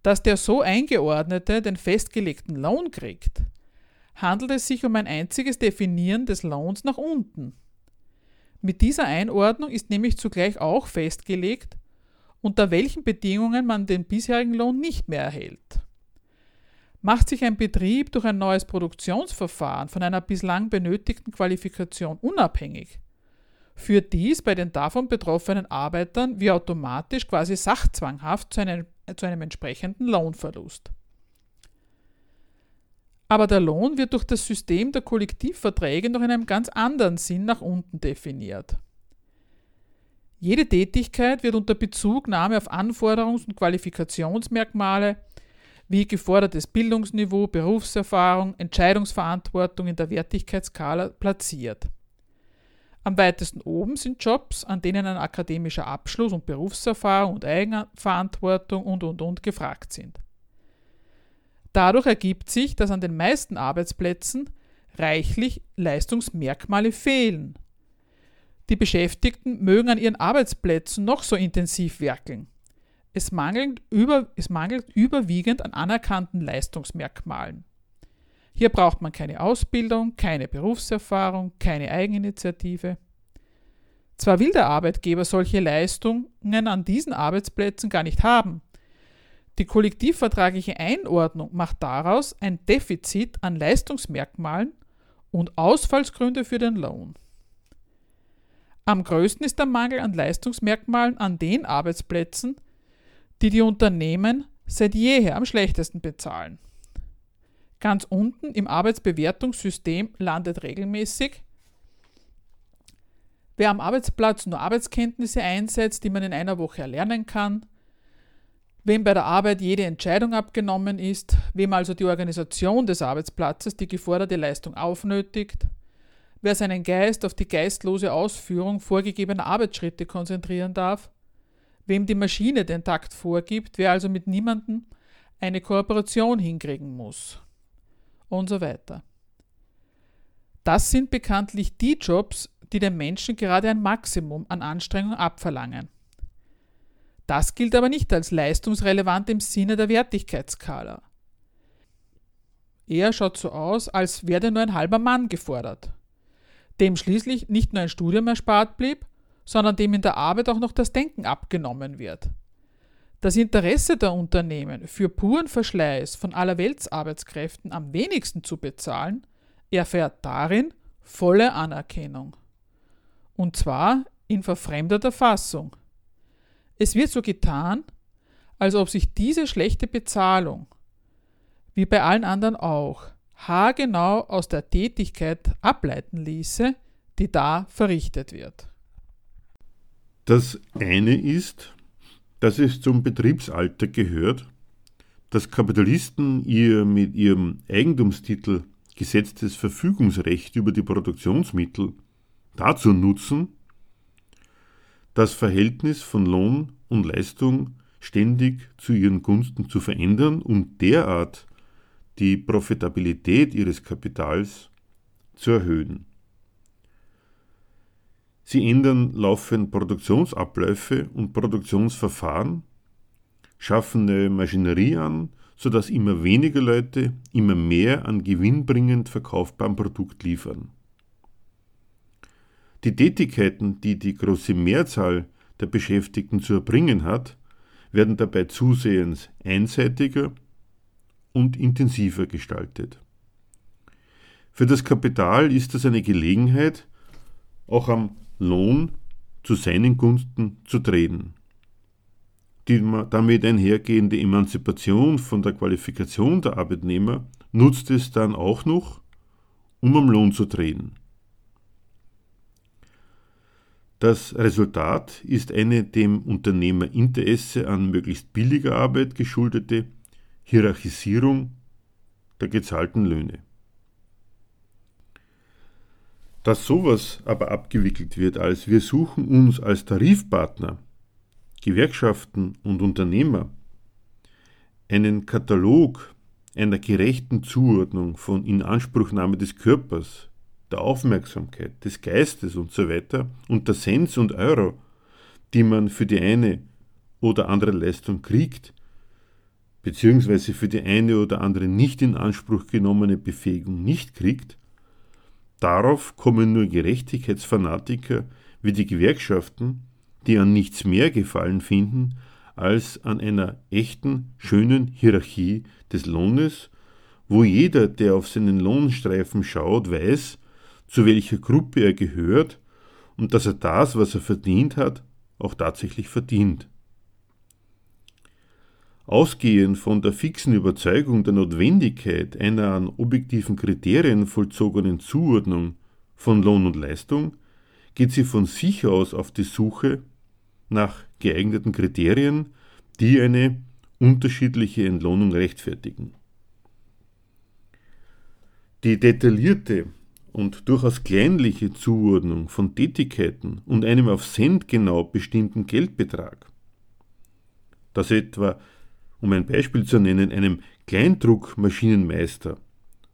dass der so eingeordnete den festgelegten Lohn kriegt, handelt es sich um ein einziges Definieren des Lohns nach unten. Mit dieser Einordnung ist nämlich zugleich auch festgelegt, unter welchen Bedingungen man den bisherigen Lohn nicht mehr erhält. Macht sich ein Betrieb durch ein neues Produktionsverfahren von einer bislang benötigten Qualifikation unabhängig, führt dies bei den davon betroffenen Arbeitern wie automatisch quasi sachzwanghaft zu einem, zu einem entsprechenden Lohnverlust. Aber der Lohn wird durch das System der Kollektivverträge noch in einem ganz anderen Sinn nach unten definiert. Jede Tätigkeit wird unter Bezugnahme auf Anforderungs- und Qualifikationsmerkmale wie gefordertes Bildungsniveau, Berufserfahrung, Entscheidungsverantwortung in der Wertigkeitsskala platziert. Am weitesten oben sind Jobs, an denen ein akademischer Abschluss und Berufserfahrung und Eigenverantwortung und und und gefragt sind. Dadurch ergibt sich, dass an den meisten Arbeitsplätzen reichlich Leistungsmerkmale fehlen. Die Beschäftigten mögen an ihren Arbeitsplätzen noch so intensiv werkeln. Es mangelt, über, es mangelt überwiegend an anerkannten Leistungsmerkmalen. Hier braucht man keine Ausbildung, keine Berufserfahrung, keine Eigeninitiative. Zwar will der Arbeitgeber solche Leistungen an diesen Arbeitsplätzen gar nicht haben, die kollektivvertragliche Einordnung macht daraus ein Defizit an Leistungsmerkmalen und Ausfallsgründe für den Lohn. Am größten ist der Mangel an Leistungsmerkmalen an den Arbeitsplätzen, die die Unternehmen seit jeher am schlechtesten bezahlen. Ganz unten im Arbeitsbewertungssystem landet regelmäßig, wer am Arbeitsplatz nur Arbeitskenntnisse einsetzt, die man in einer Woche erlernen kann, wem bei der Arbeit jede Entscheidung abgenommen ist, wem also die Organisation des Arbeitsplatzes die geforderte Leistung aufnötigt, wer seinen Geist auf die geistlose Ausführung vorgegebener Arbeitsschritte konzentrieren darf, wem die Maschine den Takt vorgibt, wer also mit niemandem eine Kooperation hinkriegen muss und so weiter. Das sind bekanntlich die Jobs, die den Menschen gerade ein Maximum an Anstrengung abverlangen. Das gilt aber nicht als leistungsrelevant im Sinne der Wertigkeitsskala. Er schaut so aus, als werde nur ein halber Mann gefordert, dem schließlich nicht nur ein Studium erspart blieb, sondern dem in der Arbeit auch noch das Denken abgenommen wird. Das Interesse der Unternehmen, für puren Verschleiß von aller Weltsarbeitskräften am wenigsten zu bezahlen, erfährt darin volle Anerkennung. Und zwar in verfremdeter Fassung. Es wird so getan, als ob sich diese schlechte Bezahlung, wie bei allen anderen auch, haargenau aus der Tätigkeit ableiten ließe, die da verrichtet wird. Das eine ist, dass es zum Betriebsalter gehört, dass Kapitalisten ihr mit ihrem Eigentumstitel gesetztes Verfügungsrecht über die Produktionsmittel dazu nutzen, das Verhältnis von Lohn und Leistung ständig zu ihren Gunsten zu verändern und derart die Profitabilität ihres Kapitals zu erhöhen. Sie ändern laufend Produktionsabläufe und Produktionsverfahren, schaffen neue Maschinerie an, sodass immer weniger Leute immer mehr an gewinnbringend verkaufbarem Produkt liefern. Die Tätigkeiten, die die große Mehrzahl der Beschäftigten zu erbringen hat, werden dabei zusehends einseitiger und intensiver gestaltet. Für das Kapital ist das eine Gelegenheit, auch am Lohn zu seinen Gunsten zu drehen. Die damit einhergehende Emanzipation von der Qualifikation der Arbeitnehmer nutzt es dann auch noch, um am Lohn zu drehen. Das Resultat ist eine dem Unternehmerinteresse an möglichst billiger Arbeit geschuldete Hierarchisierung der gezahlten Löhne. Dass sowas aber abgewickelt wird, als wir suchen uns als Tarifpartner, Gewerkschaften und Unternehmer einen Katalog einer gerechten Zuordnung von Inanspruchnahme des Körpers, der Aufmerksamkeit, des Geistes und so weiter und der Cents und Euro, die man für die eine oder andere Leistung kriegt, beziehungsweise für die eine oder andere nicht in Anspruch genommene Befähigung nicht kriegt, darauf kommen nur Gerechtigkeitsfanatiker wie die Gewerkschaften, die an nichts mehr Gefallen finden, als an einer echten, schönen Hierarchie des Lohnes, wo jeder, der auf seinen Lohnstreifen schaut, weiß, zu welcher Gruppe er gehört und dass er das, was er verdient hat, auch tatsächlich verdient. Ausgehend von der fixen Überzeugung der Notwendigkeit einer an objektiven Kriterien vollzogenen Zuordnung von Lohn und Leistung geht sie von sich aus auf die Suche nach geeigneten Kriterien, die eine unterschiedliche Entlohnung rechtfertigen. Die detaillierte und durchaus kleinliche Zuordnung von Tätigkeiten und einem auf Cent genau bestimmten Geldbetrag, dass etwa, um ein Beispiel zu nennen, einem Kleindruckmaschinenmeister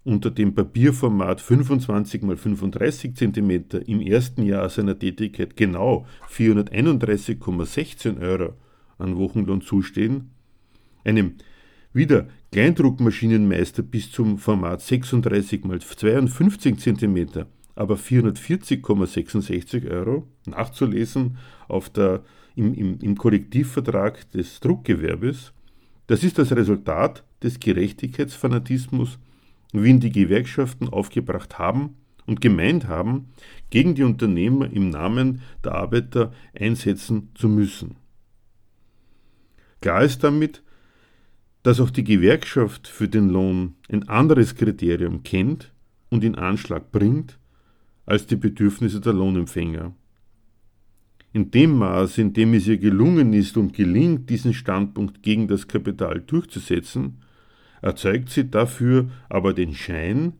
unter dem Papierformat 25 x 35 cm im ersten Jahr seiner Tätigkeit genau 431,16 Euro an Wochenlohn zustehen, einem wieder Kleindruckmaschinenmeister bis zum Format 36 x 52 cm, aber 440,66 Euro, nachzulesen auf der, im, im, im Kollektivvertrag des Druckgewerbes. Das ist das Resultat des Gerechtigkeitsfanatismus, wie ihn die Gewerkschaften aufgebracht haben und gemeint haben, gegen die Unternehmer im Namen der Arbeiter einsetzen zu müssen. Klar ist damit, dass auch die Gewerkschaft für den Lohn ein anderes Kriterium kennt und in Anschlag bringt als die Bedürfnisse der Lohnempfänger. In dem Maß, in dem es ihr gelungen ist und gelingt, diesen Standpunkt gegen das Kapital durchzusetzen, erzeugt sie dafür aber den Schein,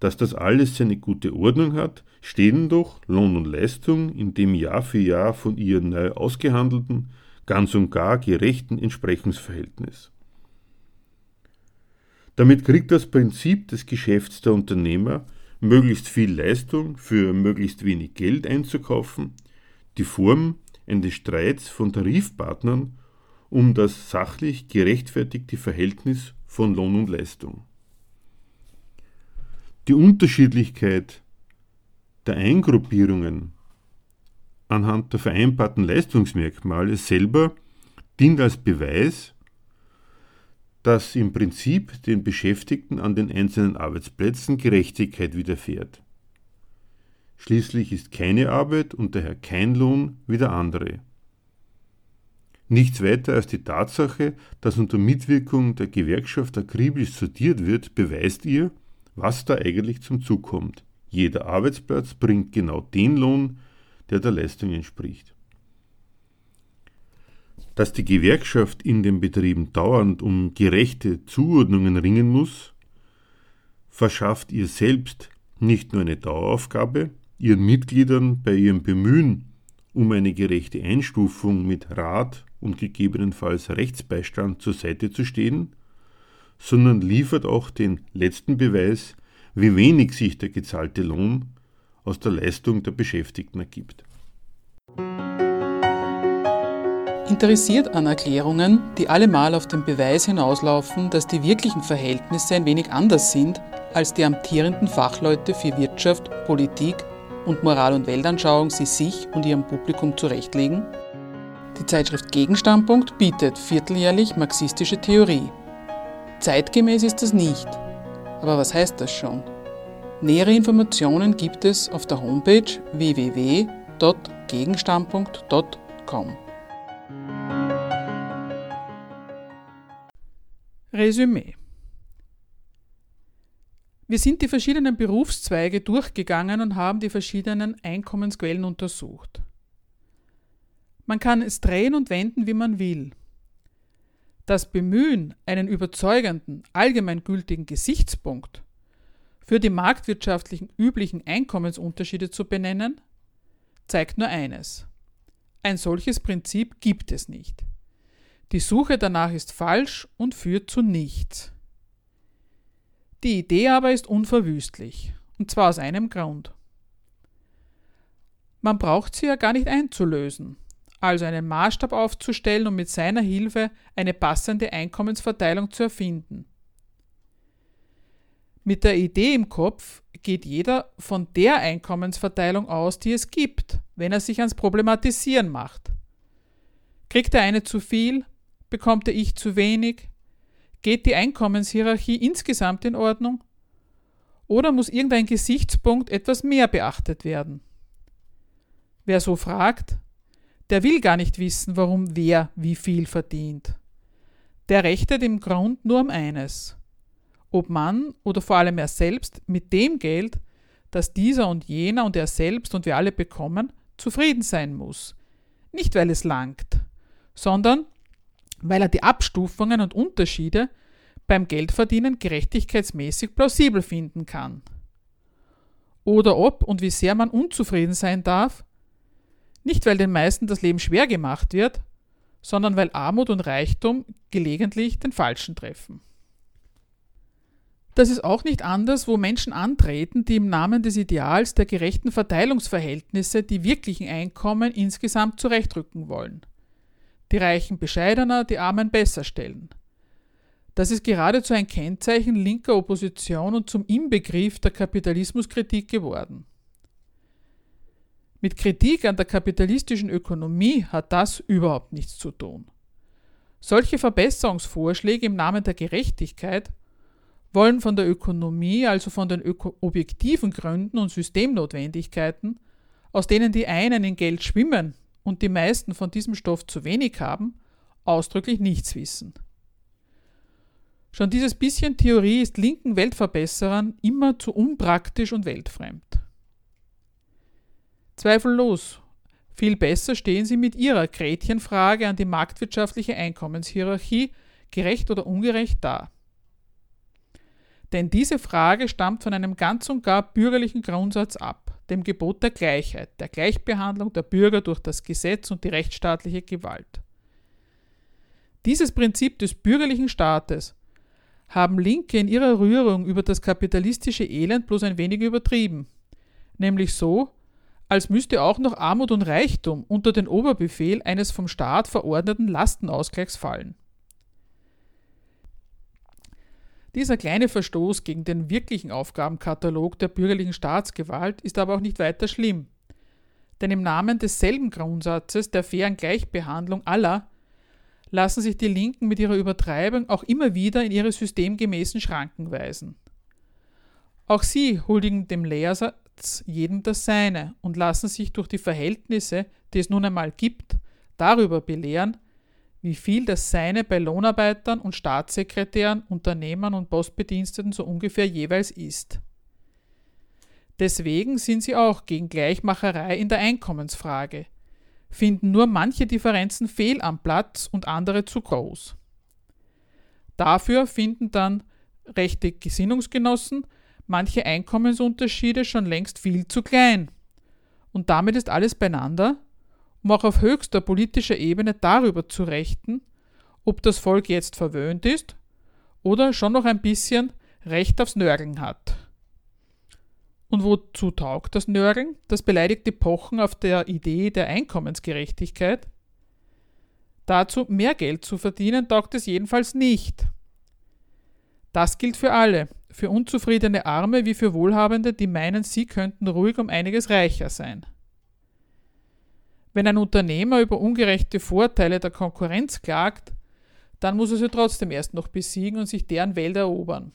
dass das alles seine gute Ordnung hat, stehen doch Lohn und Leistung in dem Jahr für Jahr von ihr neu ausgehandelten, ganz und gar gerechten Entsprechungsverhältnis. Damit kriegt das Prinzip des Geschäfts der Unternehmer, möglichst viel Leistung für möglichst wenig Geld einzukaufen, die Form eines Streits von Tarifpartnern um das sachlich gerechtfertigte Verhältnis von Lohn und Leistung. Die Unterschiedlichkeit der Eingruppierungen anhand der vereinbarten Leistungsmerkmale selber dient als Beweis dass im Prinzip den Beschäftigten an den einzelnen Arbeitsplätzen Gerechtigkeit widerfährt. Schließlich ist keine Arbeit und daher kein Lohn wie der andere. Nichts weiter als die Tatsache, dass unter Mitwirkung der Gewerkschaft akribisch sortiert wird, beweist ihr, was da eigentlich zum Zug kommt. Jeder Arbeitsplatz bringt genau den Lohn, der der Leistung entspricht dass die Gewerkschaft in den Betrieben dauernd um gerechte Zuordnungen ringen muss, verschafft ihr selbst nicht nur eine Daueraufgabe, ihren Mitgliedern bei ihrem Bemühen um eine gerechte Einstufung mit Rat und gegebenenfalls Rechtsbeistand zur Seite zu stehen, sondern liefert auch den letzten Beweis, wie wenig sich der gezahlte Lohn aus der Leistung der Beschäftigten ergibt. interessiert an Erklärungen, die allemal auf den Beweis hinauslaufen, dass die wirklichen Verhältnisse ein wenig anders sind, als die amtierenden Fachleute für Wirtschaft, Politik und Moral- und Weltanschauung sie sich und ihrem Publikum zurechtlegen? Die Zeitschrift Gegenstandpunkt bietet vierteljährlich marxistische Theorie. Zeitgemäß ist das nicht. Aber was heißt das schon? Nähere Informationen gibt es auf der Homepage www.gegenstandpunkt.com. Resümee. Wir sind die verschiedenen Berufszweige durchgegangen und haben die verschiedenen Einkommensquellen untersucht. Man kann es drehen und wenden, wie man will. Das Bemühen, einen überzeugenden, allgemeingültigen Gesichtspunkt für die marktwirtschaftlichen üblichen Einkommensunterschiede zu benennen, zeigt nur eines. Ein solches Prinzip gibt es nicht. Die Suche danach ist falsch und führt zu nichts. Die Idee aber ist unverwüstlich, und zwar aus einem Grund. Man braucht sie ja gar nicht einzulösen. also einen Maßstab aufzustellen und mit seiner Hilfe eine passende Einkommensverteilung zu erfinden. Mit der Idee im Kopf geht jeder von der Einkommensverteilung aus, die es gibt, wenn er sich ans Problematisieren macht. Kriegt der eine zu viel, bekommt der Ich zu wenig, geht die Einkommenshierarchie insgesamt in Ordnung oder muss irgendein Gesichtspunkt etwas mehr beachtet werden? Wer so fragt, der will gar nicht wissen, warum wer wie viel verdient. Der rechnet im Grund nur um eines. Ob man oder vor allem er selbst mit dem Geld, das dieser und jener und er selbst und wir alle bekommen, zufrieden sein muss. Nicht weil es langt, sondern weil er die Abstufungen und Unterschiede beim Geldverdienen gerechtigkeitsmäßig plausibel finden kann. Oder ob und wie sehr man unzufrieden sein darf, nicht weil den meisten das Leben schwer gemacht wird, sondern weil Armut und Reichtum gelegentlich den Falschen treffen. Das ist auch nicht anders, wo Menschen antreten, die im Namen des Ideals der gerechten Verteilungsverhältnisse die wirklichen Einkommen insgesamt zurechtrücken wollen. Die Reichen bescheidener, die Armen besser stellen. Das ist geradezu ein Kennzeichen linker Opposition und zum Inbegriff der Kapitalismuskritik geworden. Mit Kritik an der kapitalistischen Ökonomie hat das überhaupt nichts zu tun. Solche Verbesserungsvorschläge im Namen der Gerechtigkeit wollen von der Ökonomie, also von den objektiven Gründen und Systemnotwendigkeiten, aus denen die einen in Geld schwimmen und die meisten von diesem Stoff zu wenig haben, ausdrücklich nichts wissen. Schon dieses bisschen Theorie ist linken Weltverbesserern immer zu unpraktisch und weltfremd. Zweifellos. Viel besser stehen sie mit ihrer Gretchenfrage an die marktwirtschaftliche Einkommenshierarchie, gerecht oder ungerecht, da. Denn diese Frage stammt von einem ganz und gar bürgerlichen Grundsatz ab, dem Gebot der Gleichheit, der Gleichbehandlung der Bürger durch das Gesetz und die rechtsstaatliche Gewalt. Dieses Prinzip des bürgerlichen Staates haben Linke in ihrer Rührung über das kapitalistische Elend bloß ein wenig übertrieben, nämlich so, als müsste auch noch Armut und Reichtum unter den Oberbefehl eines vom Staat verordneten Lastenausgleichs fallen. Dieser kleine Verstoß gegen den wirklichen Aufgabenkatalog der bürgerlichen Staatsgewalt ist aber auch nicht weiter schlimm. Denn im Namen desselben Grundsatzes der fairen Gleichbehandlung aller lassen sich die Linken mit ihrer Übertreibung auch immer wieder in ihre systemgemäßen Schranken weisen. Auch sie huldigen dem Lehrsatz jedem das Seine und lassen sich durch die Verhältnisse, die es nun einmal gibt, darüber belehren, wie viel das Seine bei Lohnarbeitern und Staatssekretären, Unternehmern und Postbediensteten so ungefähr jeweils ist. Deswegen sind sie auch gegen Gleichmacherei in der Einkommensfrage, finden nur manche Differenzen fehl am Platz und andere zu groß. Dafür finden dann rechte Gesinnungsgenossen manche Einkommensunterschiede schon längst viel zu klein. Und damit ist alles beieinander, um auch auf höchster politischer Ebene darüber zu rechten, ob das Volk jetzt verwöhnt ist oder schon noch ein bisschen Recht aufs Nörgeln hat. Und wozu taugt das Nörgeln, das beleidigte Pochen auf der Idee der Einkommensgerechtigkeit? Dazu mehr Geld zu verdienen taugt es jedenfalls nicht. Das gilt für alle, für unzufriedene Arme wie für Wohlhabende, die meinen, sie könnten ruhig um einiges reicher sein. Wenn ein Unternehmer über ungerechte Vorteile der Konkurrenz klagt, dann muss er sie trotzdem erst noch besiegen und sich deren Welt erobern.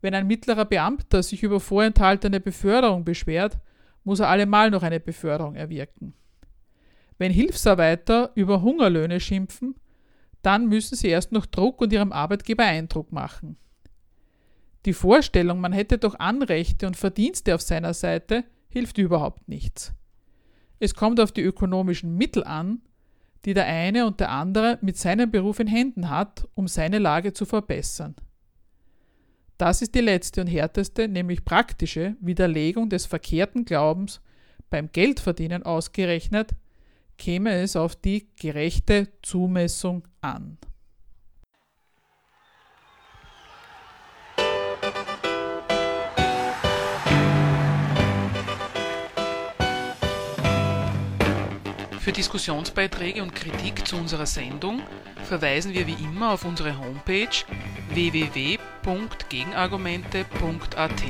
Wenn ein mittlerer Beamter sich über vorenthaltene Beförderung beschwert, muss er allemal noch eine Beförderung erwirken. Wenn Hilfsarbeiter über Hungerlöhne schimpfen, dann müssen sie erst noch Druck und ihrem Arbeitgeber Eindruck machen. Die Vorstellung, man hätte doch Anrechte und Verdienste auf seiner Seite, hilft überhaupt nichts. Es kommt auf die ökonomischen Mittel an, die der eine und der andere mit seinem Beruf in Händen hat, um seine Lage zu verbessern. Das ist die letzte und härteste, nämlich praktische Widerlegung des verkehrten Glaubens, beim Geldverdienen ausgerechnet, käme es auf die gerechte Zumessung an. Für Diskussionsbeiträge und Kritik zu unserer Sendung verweisen wir wie immer auf unsere Homepage www.gegenargumente.at.